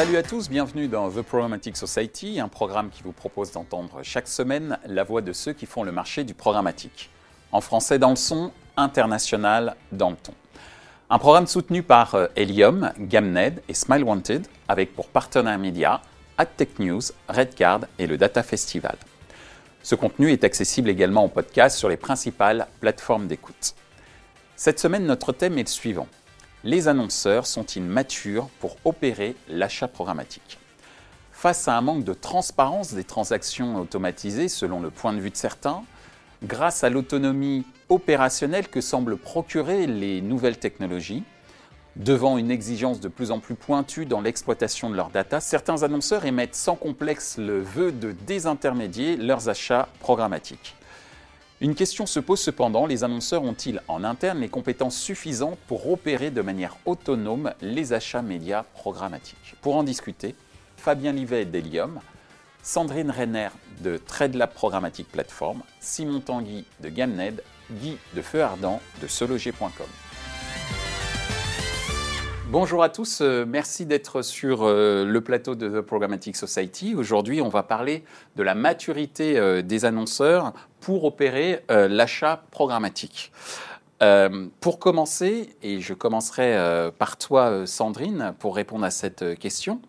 Salut à tous, bienvenue dans The Programmatic Society, un programme qui vous propose d'entendre chaque semaine la voix de ceux qui font le marché du programmatique. En français dans le son, international dans le ton. Un programme soutenu par euh, Helium, Gamned et Smile Wanted, avec pour partenaires médias AdTech News, Redcard et le Data Festival. Ce contenu est accessible également en podcast sur les principales plateformes d'écoute. Cette semaine, notre thème est le suivant. Les annonceurs sont-ils matures pour opérer l'achat programmatique Face à un manque de transparence des transactions automatisées selon le point de vue de certains, grâce à l'autonomie opérationnelle que semblent procurer les nouvelles technologies, devant une exigence de plus en plus pointue dans l'exploitation de leurs data, certains annonceurs émettent sans complexe le vœu de désintermédier leurs achats programmatiques. Une question se pose cependant, les annonceurs ont-ils en interne les compétences suffisantes pour opérer de manière autonome les achats médias programmatiques? Pour en discuter, Fabien Livet d'Helium, Sandrine Renner de TradeLab Programmatic Platform, Simon Tanguy de Gamned, Guy de Feu Ardent de Sologer.com. Bonjour à tous, euh, merci d'être sur euh, le plateau de The Programmatic Society. Aujourd'hui, on va parler de la maturité euh, des annonceurs pour opérer l'achat programmatique. pour commencer, et je commencerai par toi Sandrine pour répondre à cette question,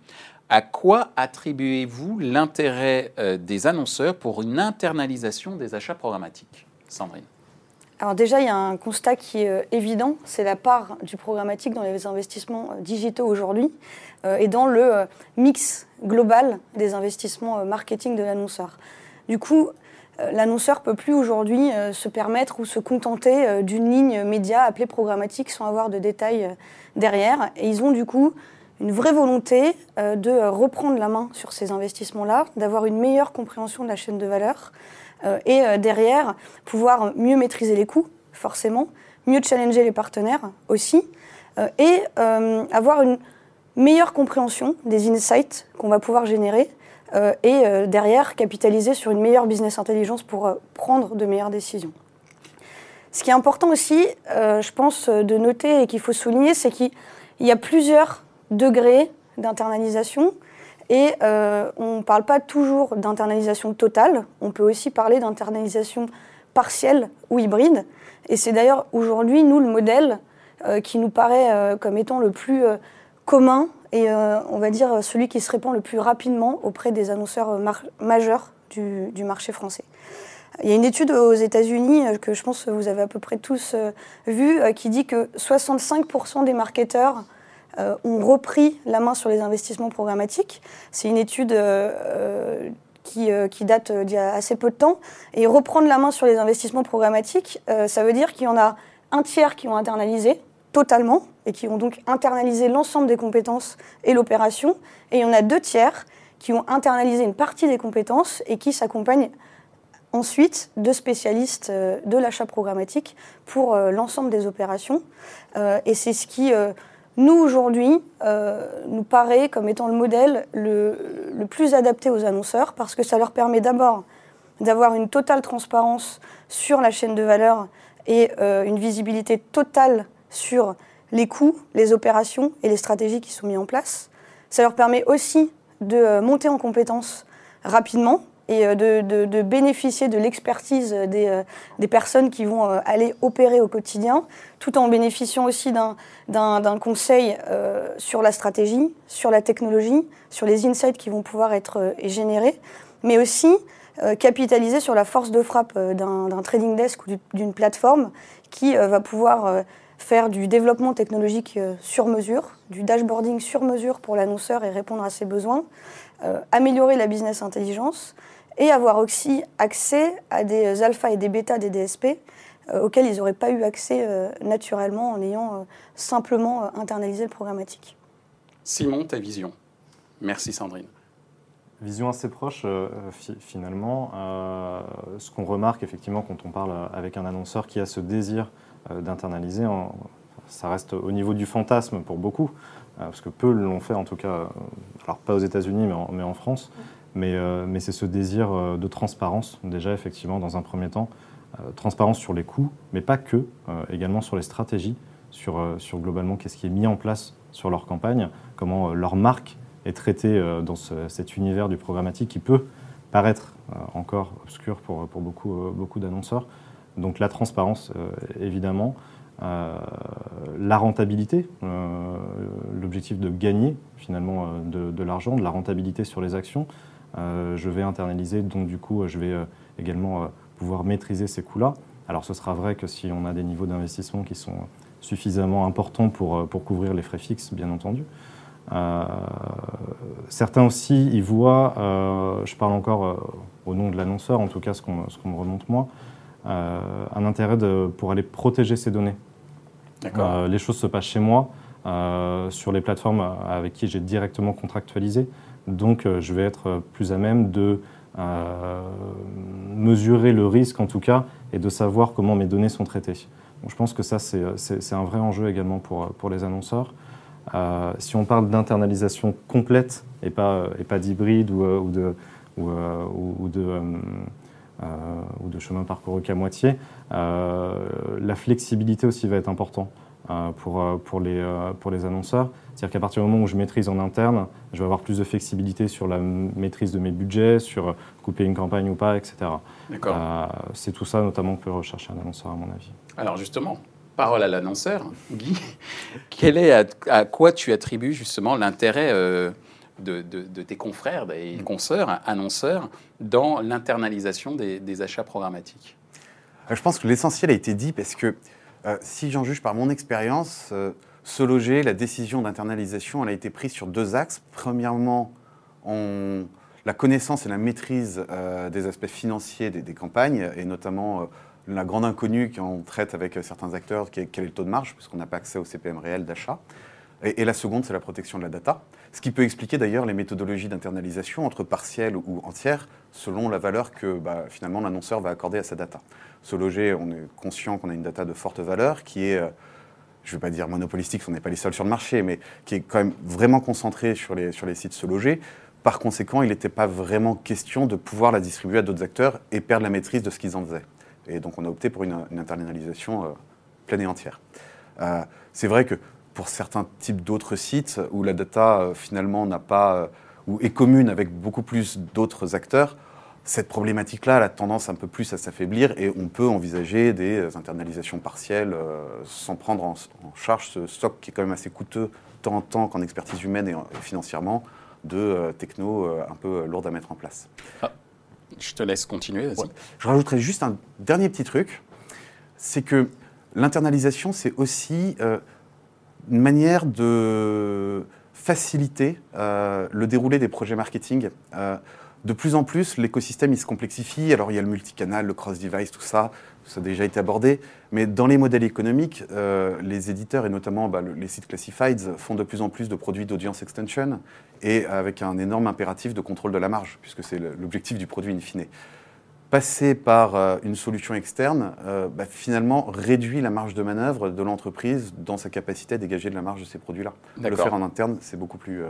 à quoi attribuez-vous l'intérêt des annonceurs pour une internalisation des achats programmatiques Sandrine? Alors déjà, il y a un constat qui est euh, évident, c'est la part du programmatique dans les investissements euh, digitaux aujourd'hui euh, et dans le mix global des investissements marketing de l'annonceur. Du coup, l'annonceur peut plus aujourd'hui se permettre ou se contenter d'une ligne média appelée programmatique sans avoir de détails derrière. Et ils ont du coup une vraie volonté de reprendre la main sur ces investissements-là, d'avoir une meilleure compréhension de la chaîne de valeur, euh, et euh, derrière, pouvoir mieux maîtriser les coûts, forcément, mieux challenger les partenaires aussi, euh, et avoir une meilleure compréhension des insights qu'on va pouvoir générer et derrière capitaliser sur une meilleure business intelligence pour prendre de meilleures décisions. Ce qui est important aussi, je pense, de noter et qu'il faut souligner, c'est qu'il y a plusieurs degrés d'internalisation. Et euh, on ne parle pas toujours d'internalisation totale, on peut aussi parler d'internalisation partielle ou hybride. Et c'est d'ailleurs aujourd'hui, nous, le modèle euh, qui nous paraît euh, comme étant le plus commun et on va dire celui qui se répand le plus rapidement auprès des annonceurs majeurs du, marché français. Il y a une étude aux États-Unis que je pense que vous avez à peu près tous vue qui dit que 65% des marketeurs euh, ont repris la main sur les investissements programmatiques. C'est une étude euh, euh, qui, qui, date d'il y a assez peu de temps. Et reprendre la main sur les investissements programmatiques, ça veut dire qu'il y en a un tiers qui ont internalisé totalement et qui ont donc internalisé l'ensemble des compétences et l'opération. Et il y en a deux tiers qui ont internalisé une partie des compétences et qui s'accompagnent ensuite de spécialistes de l'achat programmatique pour l'ensemble des opérations. et c'est ce qui nous, aujourd'hui, euh, nous paraît comme étant le modèle le, plus adapté aux annonceurs parce que ça leur permet d'abord d'avoir une totale transparence sur la chaîne de valeur et euh, une visibilité totale sur les coûts, les opérations et les stratégies qui sont mises en place. Ça leur permet aussi de euh, monter en compétences rapidement et euh, de, bénéficier de l'expertise des, euh, personnes qui vont aller opérer au quotidien, tout en bénéficiant aussi d'un conseil sur la stratégie, sur la technologie, sur les insights qui vont pouvoir être générés, mais aussi capitaliser sur la force de frappe d'un trading desk ou d'une plateforme qui va pouvoir faire du développement technologique sur mesure, du dashboarding sur mesure pour l'annonceur et répondre à ses besoins, améliorer la business intelligence, et avoir aussi accès à des alpha et des bêta des DSP euh, auxquels ils n'auraient pas eu accès euh, naturellement en ayant euh, simplement internalisé le programmatique. Simon, ta vision. Merci Sandrine. Vision assez proche finalement. ce qu'on remarque effectivement quand on parle avec un annonceur qui a ce désir d'internaliser, ça reste au niveau du fantasme pour beaucoup, parce que peu l'ont fait en tout cas, alors pas aux États-Unis mais, en, France. Euh, mais, c'est ce désir euh, de transparence, déjà effectivement dans un premier temps, euh, transparence sur les coûts, mais pas que, également sur les stratégies, sur, globalement qu'est-ce qui est mis en place sur leur campagne, comment leur marque est traité dans cet univers du programmatique qui peut paraître encore obscur pour, beaucoup d'annonceurs. Donc la transparence, évidemment. la rentabilité, l'objectif de gagner finalement de, l'argent, de la rentabilité sur les actions. je vais internaliser, donc du coup, je vais également pouvoir maîtriser ces coûts-là. Alors ce sera vrai que si on a des niveaux d'investissement qui sont suffisamment importants pour, euh, couvrir les frais fixes, bien entendu. Euh, certains aussi y voient, euh, je parle encore au nom de l'annonceur, en tout cas ce qu'on me remonte moi, un intérêt de, pour aller protéger ces données. les choses se passent chez moi, sur les plateformes avec qui j'ai directement contractualisé, donc je vais être plus à même de mesurer le risque en tout cas et de savoir comment mes données sont traitées. je pense que ça, c'est un vrai enjeu également pour, pour les annonceurs. Euh, si on parle d'internalisation complète et pas, et pas d'hybride ou, euh, ou, de, ou, euh, ou de, ou de chemin parcouru qu'à moitié, la flexibilité aussi va être importante. Euh, pour, euh, pour, les, euh, pour les annonceurs. C'est-à-dire qu'à partir du moment où je maîtrise en interne, je vais avoir plus de flexibilité sur la maîtrise de mes budgets, sur couper une campagne ou pas, etc. c'est tout ça notamment que peut rechercher un annonceur à mon avis. Alors justement, parole à l'annonceur, Guy. Quel est, à, quoi tu attribues justement l'intérêt de, de, tes confrères et mm. consoeurs, annonceurs, dans l'internalisation des, des, achats programmatiques Je pense que l'essentiel a été dit parce que euh, si j'en juge par mon expérience, euh, se loger, la décision d'internalisation, elle a été prise sur deux axes. Premièrement, la connaissance et la maîtrise euh, des aspects financiers des, campagnes, et notamment la grande inconnue qu'on traite avec certains acteurs, qui est quel est le taux de marge, puisqu'on n'a pas accès au CPM réel d'achat. Et, la seconde, c'est la protection de la data. Ce qui peut expliquer d'ailleurs les méthodologies d'internalisation entre partielles ou entières, selon la valeur que bah, finalement l'annonceur va accorder à sa data. Se loger, on est conscient qu'on a une data de forte valeur qui est, euh, je ne vais pas dire monopolistique, on n'est pas les seuls sur le marché, mais qui est quand même vraiment concentrée sur les, sur les sites se loger. Par conséquent, il n'était pas vraiment question de pouvoir la distribuer à d'autres acteurs et perdre la maîtrise de ce qu'ils en faisaient. Et donc on a opté pour une, internalisation euh, pleine et entière. Euh, c'est vrai que pour certains types d'autres sites où la data finalement n'a pas ou est commune avec beaucoup plus d'autres acteurs, cette problématique-là a tendance un peu plus à s'affaiblir et on peut envisager des internalisations partielles euh, sans prendre en, charge ce stock qui est quand même assez coûteux tant en temps qu'en expertise humaine et, financièrement de euh, techno euh, un peu lourdes à mettre en place. Ah, je te laisse continuer. Je rajouterais juste un dernier petit truc, c'est que l'internalisation, c'est aussi une manière de faciliter le déroulé des projets marketing de plus en plus, l'écosystème se complexifie. Alors il y a le multicanal, le cross-device, tout ça, ça a déjà été abordé. Mais dans les modèles économiques, euh, les éditeurs et notamment bah, les sites classifieds font de plus en plus de produits d'audience extension et avec un énorme impératif de contrôle de la marge, puisque c'est l'objectif du produit in fine. Passer par euh, une solution externe, euh, bah, finalement, réduit la marge de manœuvre de l'entreprise dans sa capacité à dégager de la marge de ces produits-là. Le faire en interne, c'est beaucoup plus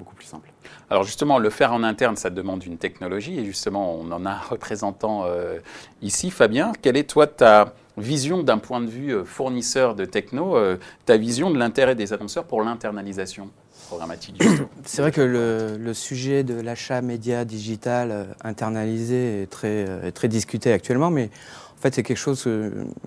beaucoup plus simple. Alors justement, le faire en interne, ça demande une technologie et justement, on en a un représentant euh, ici. Fabien, quelle est toi ta vision d'un point de vue euh, fournisseur de techno, euh, ta vision de l'intérêt des annonceurs pour l'internalisation? C'est vrai que le, sujet de l'achat média digital internalisé est très, est très discuté actuellement, mais en fait, c'est quelque chose,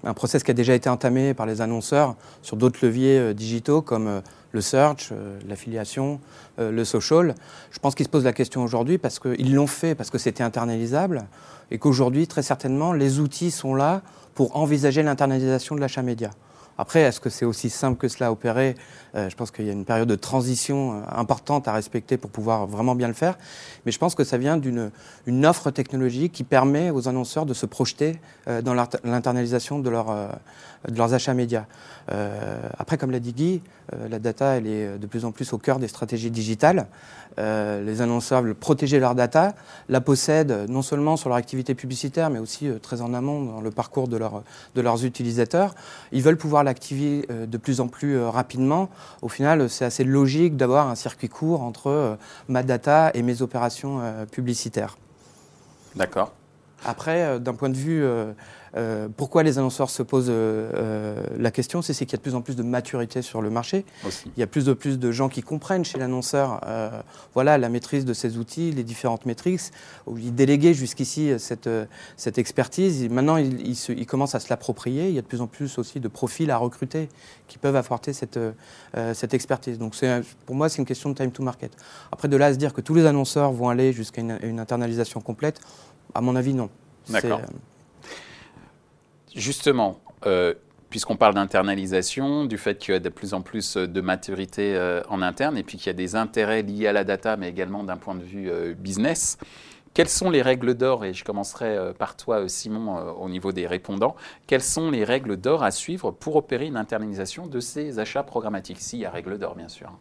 un process qui a déjà été entamé par les annonceurs sur d'autres leviers digitaux comme le search, euh, l'affiliation, euh, le social. Je pense qu'ils se posent la question aujourd'hui parce qu'ils l'ont fait, parce que c'était internalisable, et qu'aujourd'hui, très certainement, les outils sont là pour envisager l'internalisation de l'achat média. Après, est-ce que c'est aussi simple que cela à opérer? Euh, Je pense qu'il y a une période de transition euh, importante à respecter pour pouvoir vraiment bien le faire. Mais je pense que ça vient d'une une offre technologique qui permet aux annonceurs de se projeter euh, dans l'internalisation de, leur, de leurs achats médias. après, comme l'a dit Guy, la data, elle est de plus en plus au cœur des stratégies digitales. les annonceurs veulent protéger leur data, la possèdent non seulement sur leur activité publicitaire, mais aussi très en amont dans le parcours de, de leurs utilisateurs. Ils veulent pouvoir l'activer euh, de plus en plus euh, rapidement, au final, c'est assez logique d'avoir un circuit court entre euh, ma data et mes opérations publicitaires. D'accord. Après, d'un point de vue euh, pourquoi les annonceurs se posent euh, euh, la question C'est qu'il y a de plus en plus de maturité sur le marché. Il y a plus de plus de gens qui comprennent chez l'annonceur voilà, la maîtrise de ces outils, les différentes métriques. Ils déléguaient jusqu'ici cette, cette expertise. maintenant, ils, ils, commencent à se l'approprier. Il y a de plus en plus aussi de profils à recruter qui peuvent apporter cette, cette expertise. Donc pour moi, c'est une question de time to market. Après, de là à se dire que tous les annonceurs vont aller jusqu'à une, une internalisation complète, à mon avis, non. D'accord. Justement, euh, puisqu'on parle d'internalisation, du fait qu'il y a de plus en plus de maturité euh, en interne et puis qu'il y a des intérêts liés à la data, mais également d'un point de vue euh, business, quelles sont les règles d'or Et je commencerai par toi, Simon, au niveau des répondants. Quelles sont les règles d'or à suivre pour opérer une internalisation de ces achats programmatiques S'il y a règles d'or, bien sûr?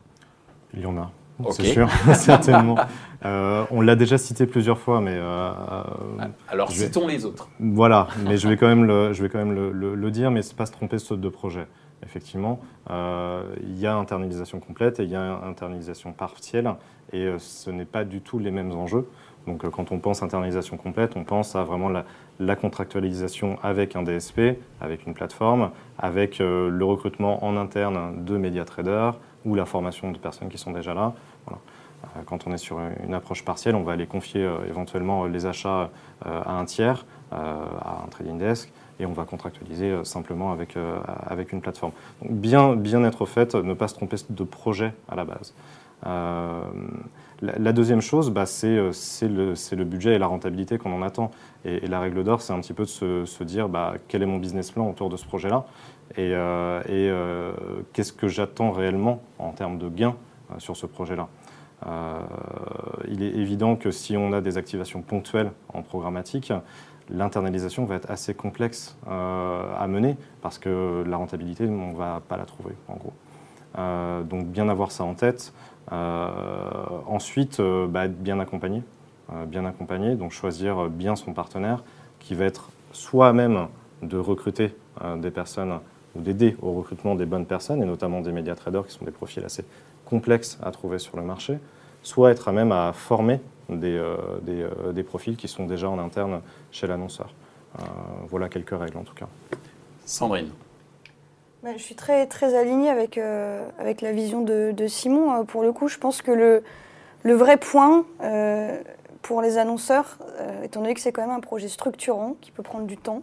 Il y en a. C'est sûr, certainement. Euh, on l'a déjà cité plusieurs fois, mais... Euh, euh, Alors citons les autres. Voilà, mais je vais quand même le, je vais quand même le, dire, mais c'est pas se tromper sur deux projets. Effectivement, il y a internalisation complète et il y a internalisation partielle, et ce n'est pas du tout les mêmes enjeux. Donc quand on pense internalisation complète, on pense à vraiment la, la contractualisation avec un DSP, avec une plateforme, avec le recrutement en interne de média traders, ou la formation de personnes qui sont déjà là. Euh, quand on est sur une approche partielle, on va aller confier euh, éventuellement les achats euh, à un tiers, à un trading desk, et on va contractualiser simplement avec, avec une plateforme. Donc bien, bien être fait, ne pas se tromper de projet à la base. La, deuxième chose, bah, c'est le, budget et la rentabilité qu'on en attend. Et, la règle d'or, c'est un petit peu de se, dire bah, quel est mon business plan autour de ce projet-là et, euh, euh, qu'est-ce que j'attends réellement en termes de gains euh, sur ce projet-là. il est évident que si on a des activations ponctuelles en programmatique, l'internalisation va être assez complexe à mener parce que la rentabilité, on ne va pas la trouver, en gros. donc bien avoir ça en tête. Ensuite, bah, être bien accompagné. bien accompagné, donc choisir bien son partenaire qui va être soit même de recruter des personnes ou d'aider au recrutement des bonnes personnes, et notamment des médias traders qui sont des profils assez complexes à trouver sur le marché, soit être à même à former des, euh, euh, des, profils qui sont déjà en interne chez l'annonceur. Euh, voilà quelques règles en tout cas. Sandrine. Je suis très, très alignée avec, avec la vision de, Simon. Pour le coup, je pense que le, le vrai point pour les annonceurs, étant donné que c'est quand même un projet structurant qui peut prendre du temps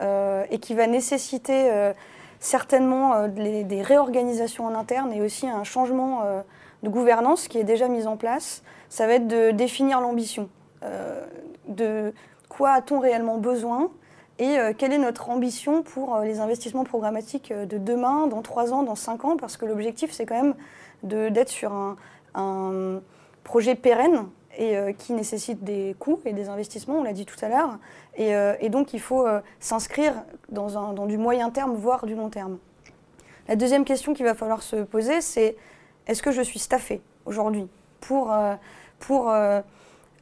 et qui va nécessiter certainement euh, des réorganisations en interne et aussi un changement euh, de gouvernance qui est déjà mis en place. Ça va être de définir l'ambition. Euh, de quoi a-t-on réellement besoin et quelle est notre ambition pour les investissements programmatiques de demain, dans trois ans, dans cinq ans, parce que l'objectif, c'est quand même d'être sur un, projet pérenne et qui nécessite des coûts et des investissements, on l'a dit tout à l'heure. Et, donc, il faut s'inscrire dans, dans, du moyen terme, voire du long terme. La deuxième question qu'il va falloir se poser, c'est est-ce que je suis staffé aujourd'hui pour, euh, pour euh, euh,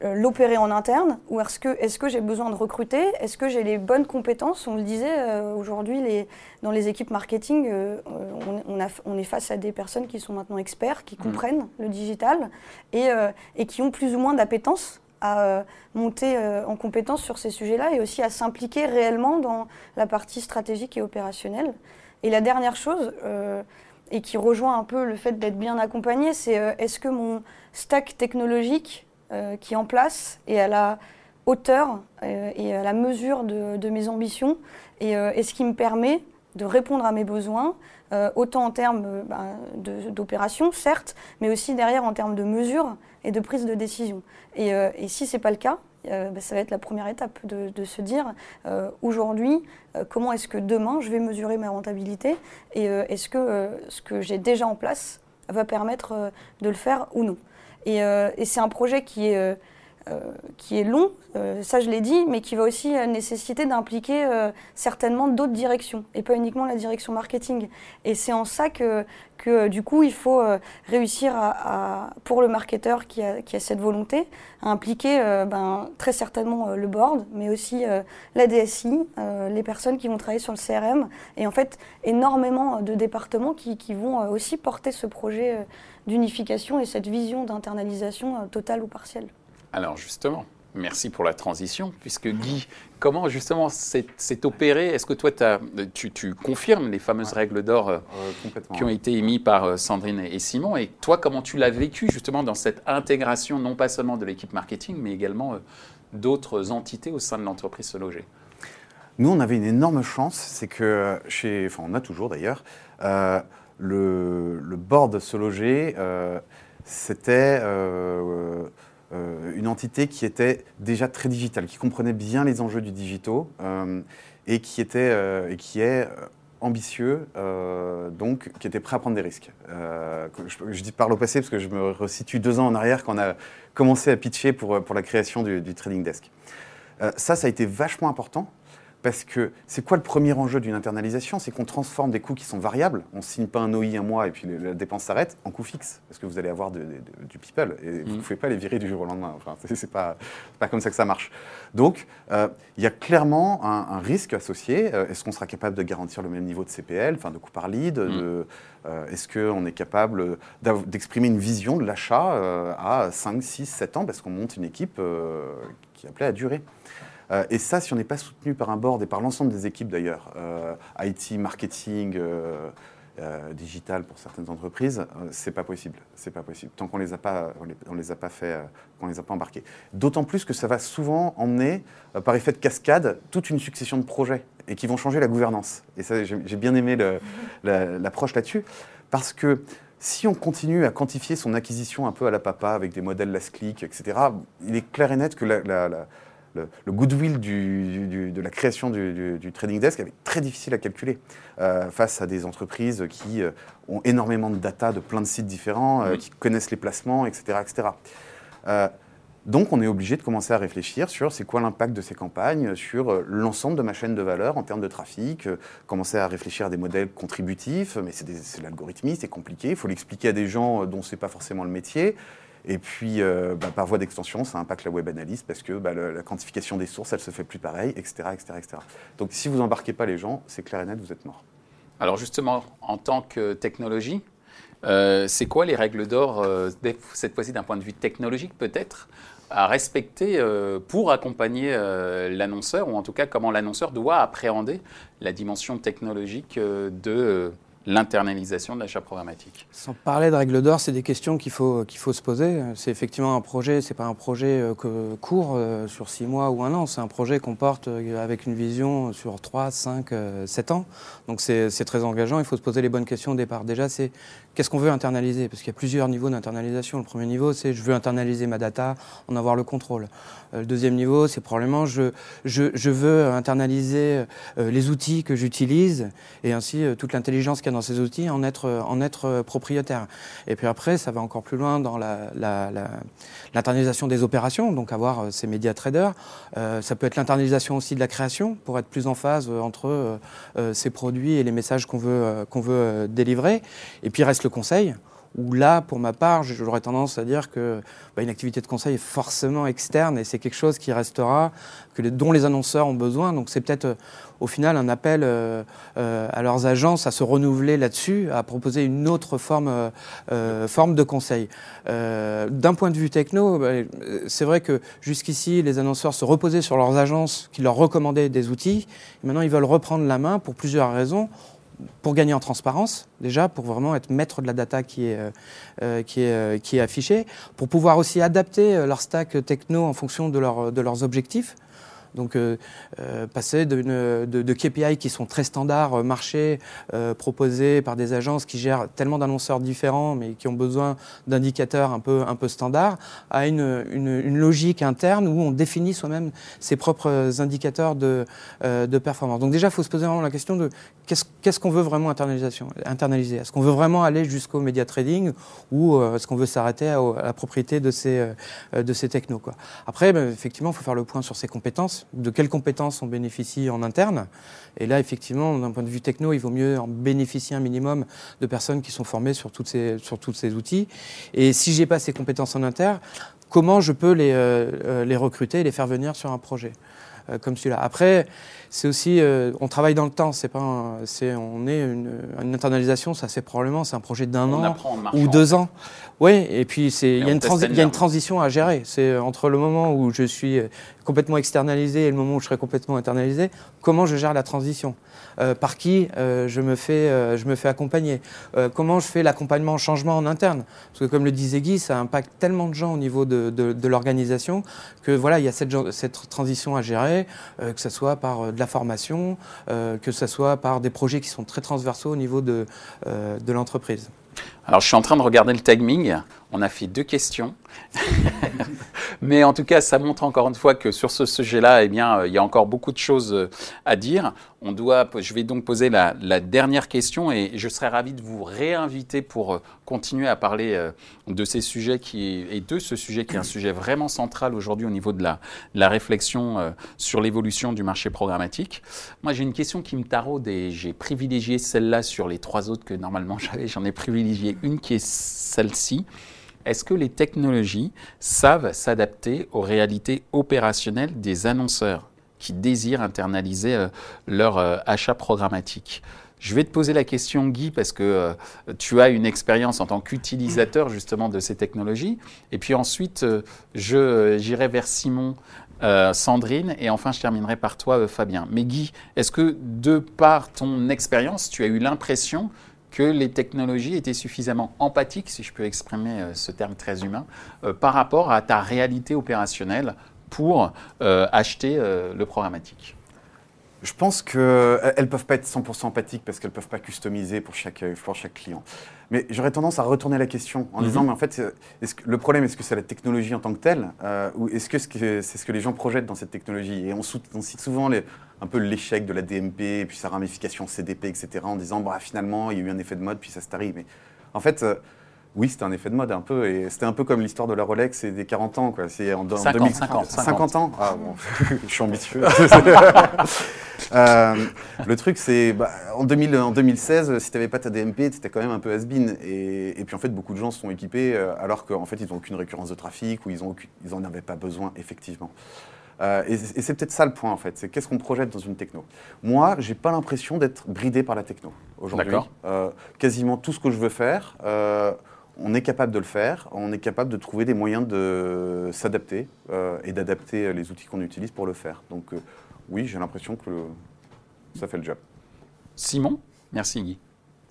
l'opérer en interne ou est-ce que, est que j'ai besoin de recruter? Est-ce que j'ai les bonnes compétences? On le disait, aujourd'hui, les, dans les équipes marketing, on, a, on, est face à des personnes qui sont maintenant experts, qui mmh. comprennent le digital et, et qui ont plus ou moins d'appétence à monter en compétence sur ces sujets-là et aussi à s'impliquer réellement dans la partie stratégique et opérationnelle. Et la dernière chose, euh, et qui rejoint un peu le fait d'être bien accompagné, c'est euh, est-ce que mon stack technologique euh, qui est en place est à la hauteur et à la mesure de, mes ambitions et est-ce qui me permet de répondre à mes besoins, autant en termes bah, d'opération, certes, mais aussi derrière en termes de mesures et de prise de décision. Et, et si ce n'est pas le cas, euh, bah, ça va être la première étape de, se dire euh, aujourd'hui, euh, comment est-ce que demain je vais mesurer ma rentabilité et est-ce que ce que j'ai déjà en place va permettre de le faire ou non. Et, et c'est un projet qui est euh, qui est long, euh, ça je l'ai dit, mais qui va aussi euh, nécessiter d'impliquer certainement d'autres directions et pas uniquement la direction marketing. Et c'est en ça que, que du coup il faut réussir à, pour le marketeur qui a, qui a cette volonté, à impliquer ben, très certainement le board, mais aussi la DSI, les personnes qui vont travailler sur le CRM et en fait énormément de départements qui, qui vont aussi porter ce projet d'unification et cette vision d'internalisation totale ou partielle. Alors justement, Merci pour la transition, puisque Guy, comment justement c'est opéré? Est-ce que toi, tu, tu, confirmes les fameuses règles d'or euh, qui ont été émises par euh, Sandrine et Simon? Et toi, comment tu l'as vécu justement dans cette intégration, non pas seulement de l'équipe marketing, mais également euh, d'autres entités au sein de l'entreprise Se Loger? Nous, on avait une énorme chance, c'est que chez, enfin on a toujours d'ailleurs, le, le, board Se Loger, c'était euh, une entité qui était déjà très digitale, qui comprenait bien les enjeux du digitaux euh, et qui, était, euh, et qui est ambitieux, donc qui était prêt à prendre des risques. Je, dis par le passé parce que je me resitue deux ans en arrière quand on a commencé à pitcher pour, pour la création du trading desk. ça, ça a été vachement important parce que c'est quoi le premier enjeu d'une internalisation? C'est qu'on transforme des coûts qui sont variables. On ne signe pas un OI un mois et puis la dépense s'arrête en coût fixe. Parce que vous allez avoir du people et vous ne mm. pouvez pas les virer du jour au lendemain. Enfin, c'est pas, pas comme ça que ça marche. Donc, euh, il y a clairement un, risque associé. Euh, est-ce qu'on sera capable de garantir le même niveau de CPL, enfin de coût par lead mm. euh, Est-ce qu'on est capable d'exprimer une vision de l'achat à 5, 6, 7 ans parce qu'on monte une équipe qui est appelée à durer? Euh, et ça, si on n'est pas soutenu par un board et par l'ensemble des équipes d'ailleurs, euh, IT, marketing, euh, digital pour certaines entreprises, c'est pas possible. C'est pas possible tant qu'on les a pas, on les, a pas fait, qu'on les a pas embarqués. D'autant plus que ça va souvent emmener, par effet de cascade, toute une succession de projets et qui vont changer la gouvernance. Et ça, j'ai bien aimé l'approche là-dessus, parce que si on continue à quantifier son acquisition un peu à la papa avec des modèles last click, etc., il est clair et net que la, la, le, goodwill de la création du, trading desk est très difficile à calculer euh, face à des entreprises qui euh, ont énormément de data de plein de sites différents, euh, qui connaissent les placements, etc. etc. donc on est obligé de commencer à réfléchir sur c'est quoi l'impact de ces campagnes sur l'ensemble de ma chaîne de valeur en termes de trafic, commencer à réfléchir à des modèles contributifs, mais c'est de l'algorithmie, c'est compliqué, il faut l'expliquer à des gens dont ce n'est pas forcément le métier. Et puis, euh, bah, par voie d'extension, ça impacte la web analyse parce que bah, la quantification des sources, elle se fait plus pareil, etc., etc., etc. Donc, si vous embarquez pas les gens, c'est clair et net, vous êtes mort. Alors, justement, en tant que technologie, euh, c'est quoi les règles d'or, euh, cette fois-ci d'un point de vue technologique peut-être, à respecter pour accompagner l'annonceur, ou en tout cas comment l'annonceur doit appréhender la dimension technologique de l'internalisation de l'achat programmatique. Sans parler de règles d'or, c'est des questions qu'il faut, qu'il faut se poser. C'est effectivement un projet, c'est pas un projet euh, que, court euh, sur six mois ou un an, c'est un projet qu'on porte euh, avec une vision sur trois, cinq, sept ans. Donc c'est, très engageant, il faut se poser les bonnes questions au départ. Déjà, c'est qu'est-ce qu'on veut internaliser? Parce qu'il y a plusieurs niveaux d'internalisation. Le premier niveau, c'est je veux internaliser ma data, en avoir le contrôle. le deuxième niveau, c'est probablement je, je, je veux internaliser les outils que j'utilise et ainsi toute l'intelligence qu'il y a dans ces outils, en être, en être propriétaire. Et puis après, ça va encore plus loin dans l'internalisation la, des opérations, donc avoir euh, ces médias traders. Euh, ça peut être l'internalisation aussi de la création pour être plus en phase euh, entre ces produits et les messages qu'on veut, qu'on veut délivrer. Et puis reste le conseil où là, pour ma part, j'aurais tendance à dire que bah, une activité de conseil est forcément externe et c'est quelque chose qui restera, que dont les annonceurs ont besoin. Donc c'est peut-être euh, au final un appel euh, euh, à leurs agences à se renouveler là-dessus, à proposer une autre forme, de conseil. D'un point de vue techno, bah, c'est vrai que jusqu'ici, les annonceurs se reposaient sur leurs agences qui leur recommandaient des outils. maintenant, ils veulent reprendre la main pour plusieurs raisons pour gagner en transparence, déjà, pour vraiment être maître de la data qui est, euh, euh, euh, qui est affichée, pour pouvoir aussi adapter leur stack techno en fonction de, de leurs objectifs. Donc euh, euh, passer de, de, KPI qui sont très standards, euh, marché, proposés par des agences qui gèrent tellement d'annonceurs différents mais qui ont besoin d'indicateurs un peu, un peu standards, à une, une, une, logique interne où on définit soi-même ses propres indicateurs de, de performance. Donc déjà, il faut se poser vraiment la question de qu'est-ce qu'on veut vraiment internaliser? Est-ce qu'on veut vraiment aller jusqu'au média trading ou est-ce qu'on veut s'arrêter à, la propriété de ces, de ces technos quoi? Après, ben, effectivement, il faut faire le point sur ses compétences de quelles compétences on bénéficie en interne. Et là, effectivement, d'un point de vue techno, il vaut mieux en bénéficier un minimum de personnes qui sont formées sur, toutes ces, sur tous ces outils. Et si j'ai pas ces compétences en interne, comment je peux les, euh, euh, les recruter et les faire venir sur un projet comme celui-là? Après, c'est aussi, on travaille dans le temps. C'est pas, c'est, on est une, une internalisation. Ça, c'est probablement, c'est un projet d'un an ou deux ans. Oui, et puis c'est, il y a une transition à gérer. C'est entre le moment où je suis complètement externalisé et le moment où je serai complètement internalisé. Comment je gère la transition? Euh, Par qui euh, je, me fais, euh, je me fais accompagner? Comment je fais l'accompagnement au changement en interne? Parce que comme le disait Guy, ça impacte tellement de gens au niveau de, de, l'organisation que voilà, il y a cette, cette transition à gérer, que ce soit par de la formation, que ce soit par des projets qui sont très transversaux au niveau de, de l'entreprise. Alors, je suis en train de regarder le timing. On a fait deux questions. Mais en tout cas, ça montre encore une fois que sur ce sujet-là, eh bien, euh, il y a encore beaucoup de choses euh, à dire. On doit, je vais donc poser la, dernière question et je serais ravi de vous réinviter pour euh, continuer à parler de ces sujets qui, et de ce sujet qui est un sujet vraiment central aujourd'hui au niveau de la, la réflexion sur l'évolution du marché programmatique. Moi, j'ai une question qui me taraude et j'ai privilégié celle-là sur les trois autres que normalement j'avais. J'en ai privilégié une qui est celle-ci. Est-ce que les technologies savent s'adapter aux réalités opérationnelles des annonceurs qui désirent internaliser euh, leur euh, achat programmatique? Je vais te poser la question, Guy, parce que euh, tu as une expérience en tant qu'utilisateur justement de ces technologies. Et puis ensuite, j'irai vers Simon, Sandrine, et enfin je terminerai par toi, Fabien. Mais Guy, est-ce que de par ton expérience, tu as eu l'impression que les technologies étaient suffisamment empathiques, si je peux exprimer euh, ce terme très humain, euh, par rapport à ta réalité opérationnelle pour euh, acheter le programmatique je pense qu'elles ne peuvent pas être 100% empathiques parce qu'elles ne peuvent pas customiser pour chaque, pour chaque client. Mais j'aurais tendance à retourner la question en mhm. disant, mais en fait, est-ce que, le problème, est-ce que c'est la technologie en tant que telle ou est-ce que c'est ce que les gens projettent dans cette technologie? Et on, on cite souvent les, un peu l'échec de la DMP, et puis sa ramification CDP, etc., en disant bah, finalement, il y a eu un effet de mode, puis ça s'est arrivé. Mais en fait, euh, oui, c'était un effet de mode un peu, et c'était un peu comme l'histoire de la Rolex et des 40 ans. Quoi. C'est en, 50, 50, 50, ans? Ah bon, je suis ambitieux. euh, le truc, c'est bah, en, 2000, en 2016, si tu n'avais pas ta DMP, tu étais quand même un peu has-been. Et, et, puis en fait, beaucoup de gens sont équipés euh, alors qu'en fait, ils n'ont aucune récurrence de trafic ou ils n'en ils avaient pas besoin, effectivement. Euh, et, c'est peut-être ça le point en fait, c'est qu'est-ce qu'on projette dans une techno? Moi, j'ai pas l'impression d'être bridé par la techno aujourd'hui. Euh, quasiment tout ce que je veux faire, euh, on est capable de le faire, on est capable de trouver des moyens de s'adapter et d'adapter les outils qu'on utilise pour le faire. Donc oui, j'ai l'impression que ça fait le job. Simon, merci Guy.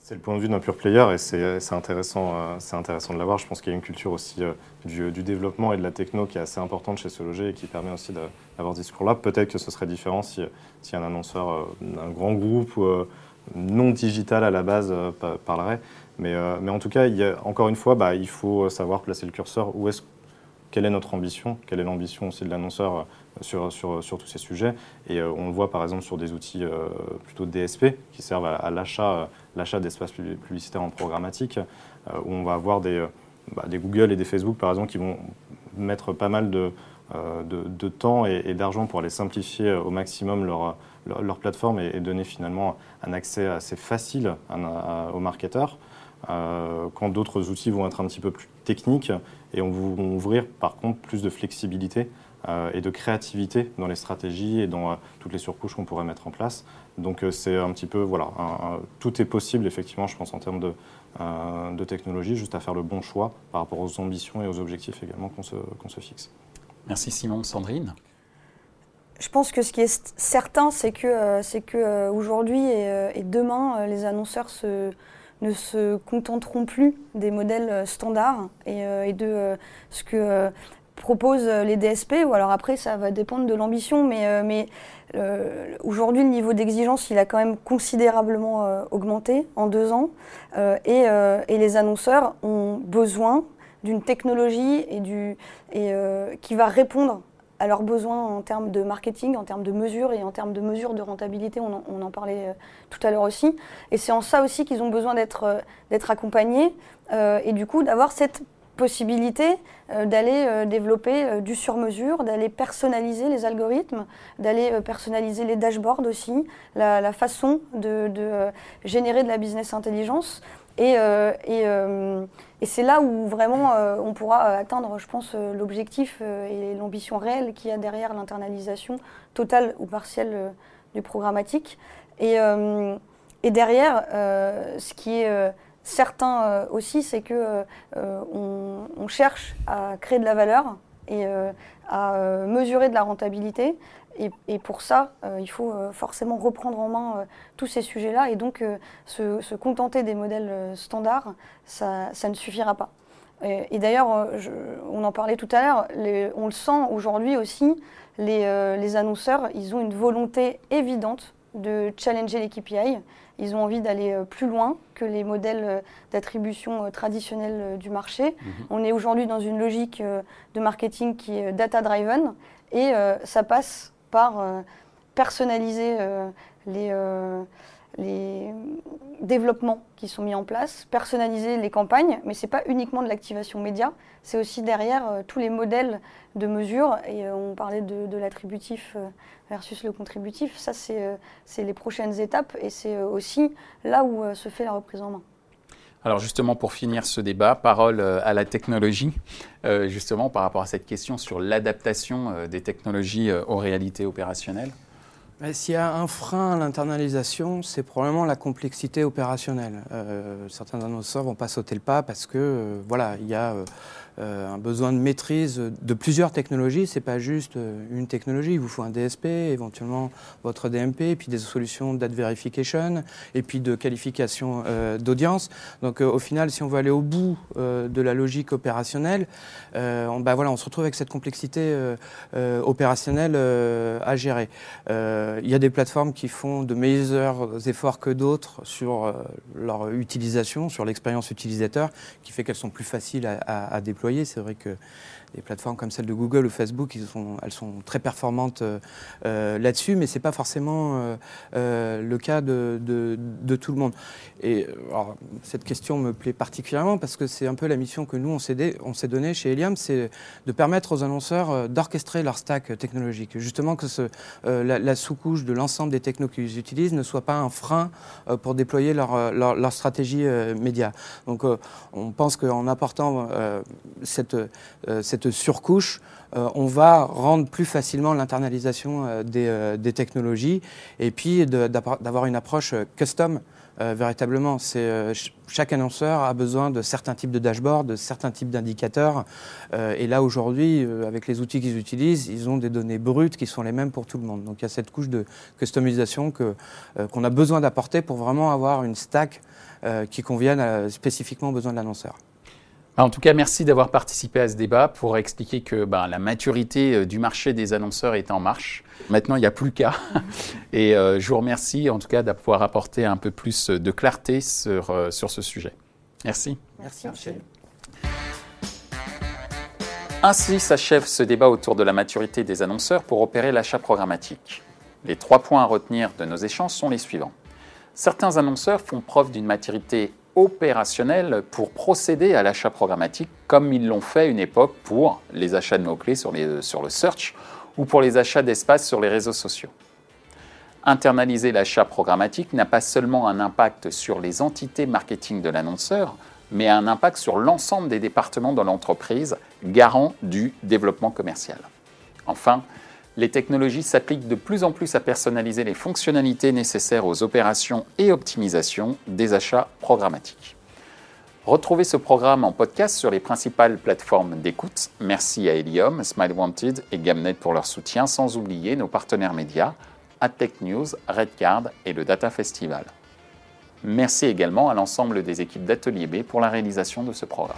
C'est le point de vue d'un pur player et c'est intéressant, euh, c'est intéressant de l'avoir. Je pense qu'il y a une culture aussi euh, du, développement et de la techno qui est assez importante chez ce loger et qui permet aussi d'avoir ce discours-là. Peut-être que ce serait différent si, un annonceur euh, d'un grand groupe non digital à la base parlerait. Mais, en tout cas, encore une fois, bah, il faut savoir placer le curseur. Quelle est notre ambition? Quelle est l'ambition aussi de l'annonceur sur, sur, sur, tous ces sujets. Et on le voit par exemple sur des outils plutôt DSP qui servent à l'achat l'achat d'espaces publicitaires en programmatique, euh, où on va avoir des, euh, bah, des, Google et des Facebook, par exemple, qui vont mettre pas mal de, euh, de, temps et, d'argent pour aller simplifier au maximum leur, leur, plateforme et, donner finalement un accès assez facile aux marketeurs. quand d'autres outils vont être un petit peu plus techniques et on vont ouvrir par contre plus de flexibilité et de créativité dans les stratégies et dans toutes les surcouches qu'on pourrait mettre en place. Donc euh, c'est un petit peu, voilà, tout est possible effectivement, je pense, en termes de, euh, de, technologie, juste à faire le bon choix par rapport aux ambitions et aux objectifs également qu'on se, se, fixe. Merci Simon. Sandrine? Je pense que ce qui est certain, c'est que, euh, c'est que aujourd'hui et, demain, les annonceurs se, ne se contenteront plus des modèles standards et, et de ce que proposent les DSP. Ou alors après, ça va dépendre de l'ambition, mais, mais euh, aujourd'hui, le niveau d'exigence, il a quand même considérablement euh, augmenté en deux ans. Euh, et, les annonceurs ont besoin d'une technologie et du, et, qui va répondre à leurs besoins en termes de marketing, en termes de mesures et en termes de mesures de rentabilité. On en, on en parlait tout à l'heure aussi. Et c'est en ça aussi qu'ils ont besoin d'être accompagnés et du coup d'avoir cette possibilité euh, d'aller euh, développer euh, du sur-mesure, d'aller personnaliser les algorithmes, d'aller personnaliser les dashboards aussi, la, façon de, générer de la business intelligence. Et, c'est là où vraiment on pourra atteindre, je pense, l'objectif et l'ambition réelle qu'il y a derrière l'internalisation totale ou partielle du programmatique. Et derrière, ce qui est certain aussi, c'est que on, cherche à créer de la valeur et à mesurer de la rentabilité et, pour ça, euh, il faut euh, forcément reprendre en main euh, tous ces sujets-là. Et donc, se, contenter des modèles standards, ça, ne suffira pas. Et, d'ailleurs, on en parlait tout à l'heure, on le sent aujourd'hui aussi, les, les, annonceurs, ils ont une volonté évidente de challenger les KPI. Ils ont envie d'aller plus loin que les modèles d'attribution traditionnels du marché. Mm-hmm. On est aujourd'hui dans une logique de marketing qui est data-driven et ça passe par euh, personnaliser euh, les, euh, les développements qui sont mis en place, personnaliser les campagnes, mais ce n'est pas uniquement de l'activation média, c'est aussi derrière tous les modèles de mesure, et on parlait de, l'attributif versus le contributif, ça c'est les prochaines étapes, et c'est aussi là où se fait la reprise en main. Alors justement, pour finir ce débat, parole euh, à la technologie, euh, justement par rapport à cette question sur l'adaptation euh, des technologies aux réalités opérationnelles. S'il y a un frein à l'internalisation, c'est probablement la complexité opérationnelle. certains annonceurs vont pas sauter le pas parce que voilà, il y a euh, un besoin de maîtrise de plusieurs technologies. C'est pas juste euh, une technologie. Il vous faut un DSP, éventuellement votre DMP, puis des solutions d'ad verification, et puis de qualification euh, d'audience. Donc au final, si on veut aller au bout de la logique opérationnelle, on, bah, voilà, on se retrouve avec cette complexité opérationnelle à gérer. Il y a des plateformes qui font de meilleurs efforts que d'autres sur leur utilisation, sur l'expérience utilisateur, qui fait qu'elles sont plus faciles à déployer c'est vrai que des plateformes comme celle de Google ou Facebook, elles sont très performantes euh, euh, là-dessus, mais ce n'est pas forcément euh, le cas de, tout le monde. Et cette question me plaît particulièrement parce que c'est un peu la mission que nous, on s'est, on s'est donnée chez Helium, c'est de permettre aux annonceurs d'orchestrer leur stack technologique. Justement que la, sous-couche de l'ensemble des technos qu'ils utilisent ne soit pas un frein pour déployer leur, stratégie média. Donc on pense qu'en apportant cette surcouche, euh, on va rendre plus facilement l'internalisation euh, euh, des, technologies et puis d'avoir une approche custom. véritablement, chaque annonceur a besoin de certains types de dashboards, de certains types d'indicateurs. et là aujourd'hui, avec les outils qu'ils utilisent, ils ont des données brutes qui sont les mêmes pour tout le monde. Donc il y a cette couche de customisation qu'on a besoin d'apporter pour vraiment avoir une stack qui convienne spécifiquement aux besoins de l'annonceur. En tout cas, merci d'avoir participé à ce débat pour expliquer que ben, la maturité euh, du marché des annonceurs est en marche. Maintenant, il n'y a plus qu'à. Et euh, je vous remercie en tout cas d'avoir apporté un peu plus de clarté sur, euh, sur ce sujet. Merci. Merci, Michel. Ainsi s'achève ce débat autour de la maturité des annonceurs pour opérer l'achat programmatique. Les trois points à retenir de nos échanges sont les suivants. Certains annonceurs font preuve d'une maturité opérationnel pour procéder à l'achat programmatique comme ils l'ont fait une époque pour les achats de mots-clés sur, sur le search ou pour les achats d'espace sur les réseaux sociaux. Internaliser l'achat programmatique n'a pas seulement un impact sur les entités marketing de l'annonceur, mais un impact sur l'ensemble des départements de l'entreprise, garant du développement commercial. Enfin, les technologies s'appliquent de plus en plus à personnaliser les fonctionnalités nécessaires aux opérations et optimisations des achats programmatiques. Retrouvez ce programme en podcast sur les principales plateformes d'écoute. Merci à Helium, Smile Wanted et Gamnet pour leur soutien, sans oublier nos partenaires médias, AdTech News, Redcard et le Data Festival. Merci également à l'ensemble des équipes d'Atelier B pour la réalisation de ce programme.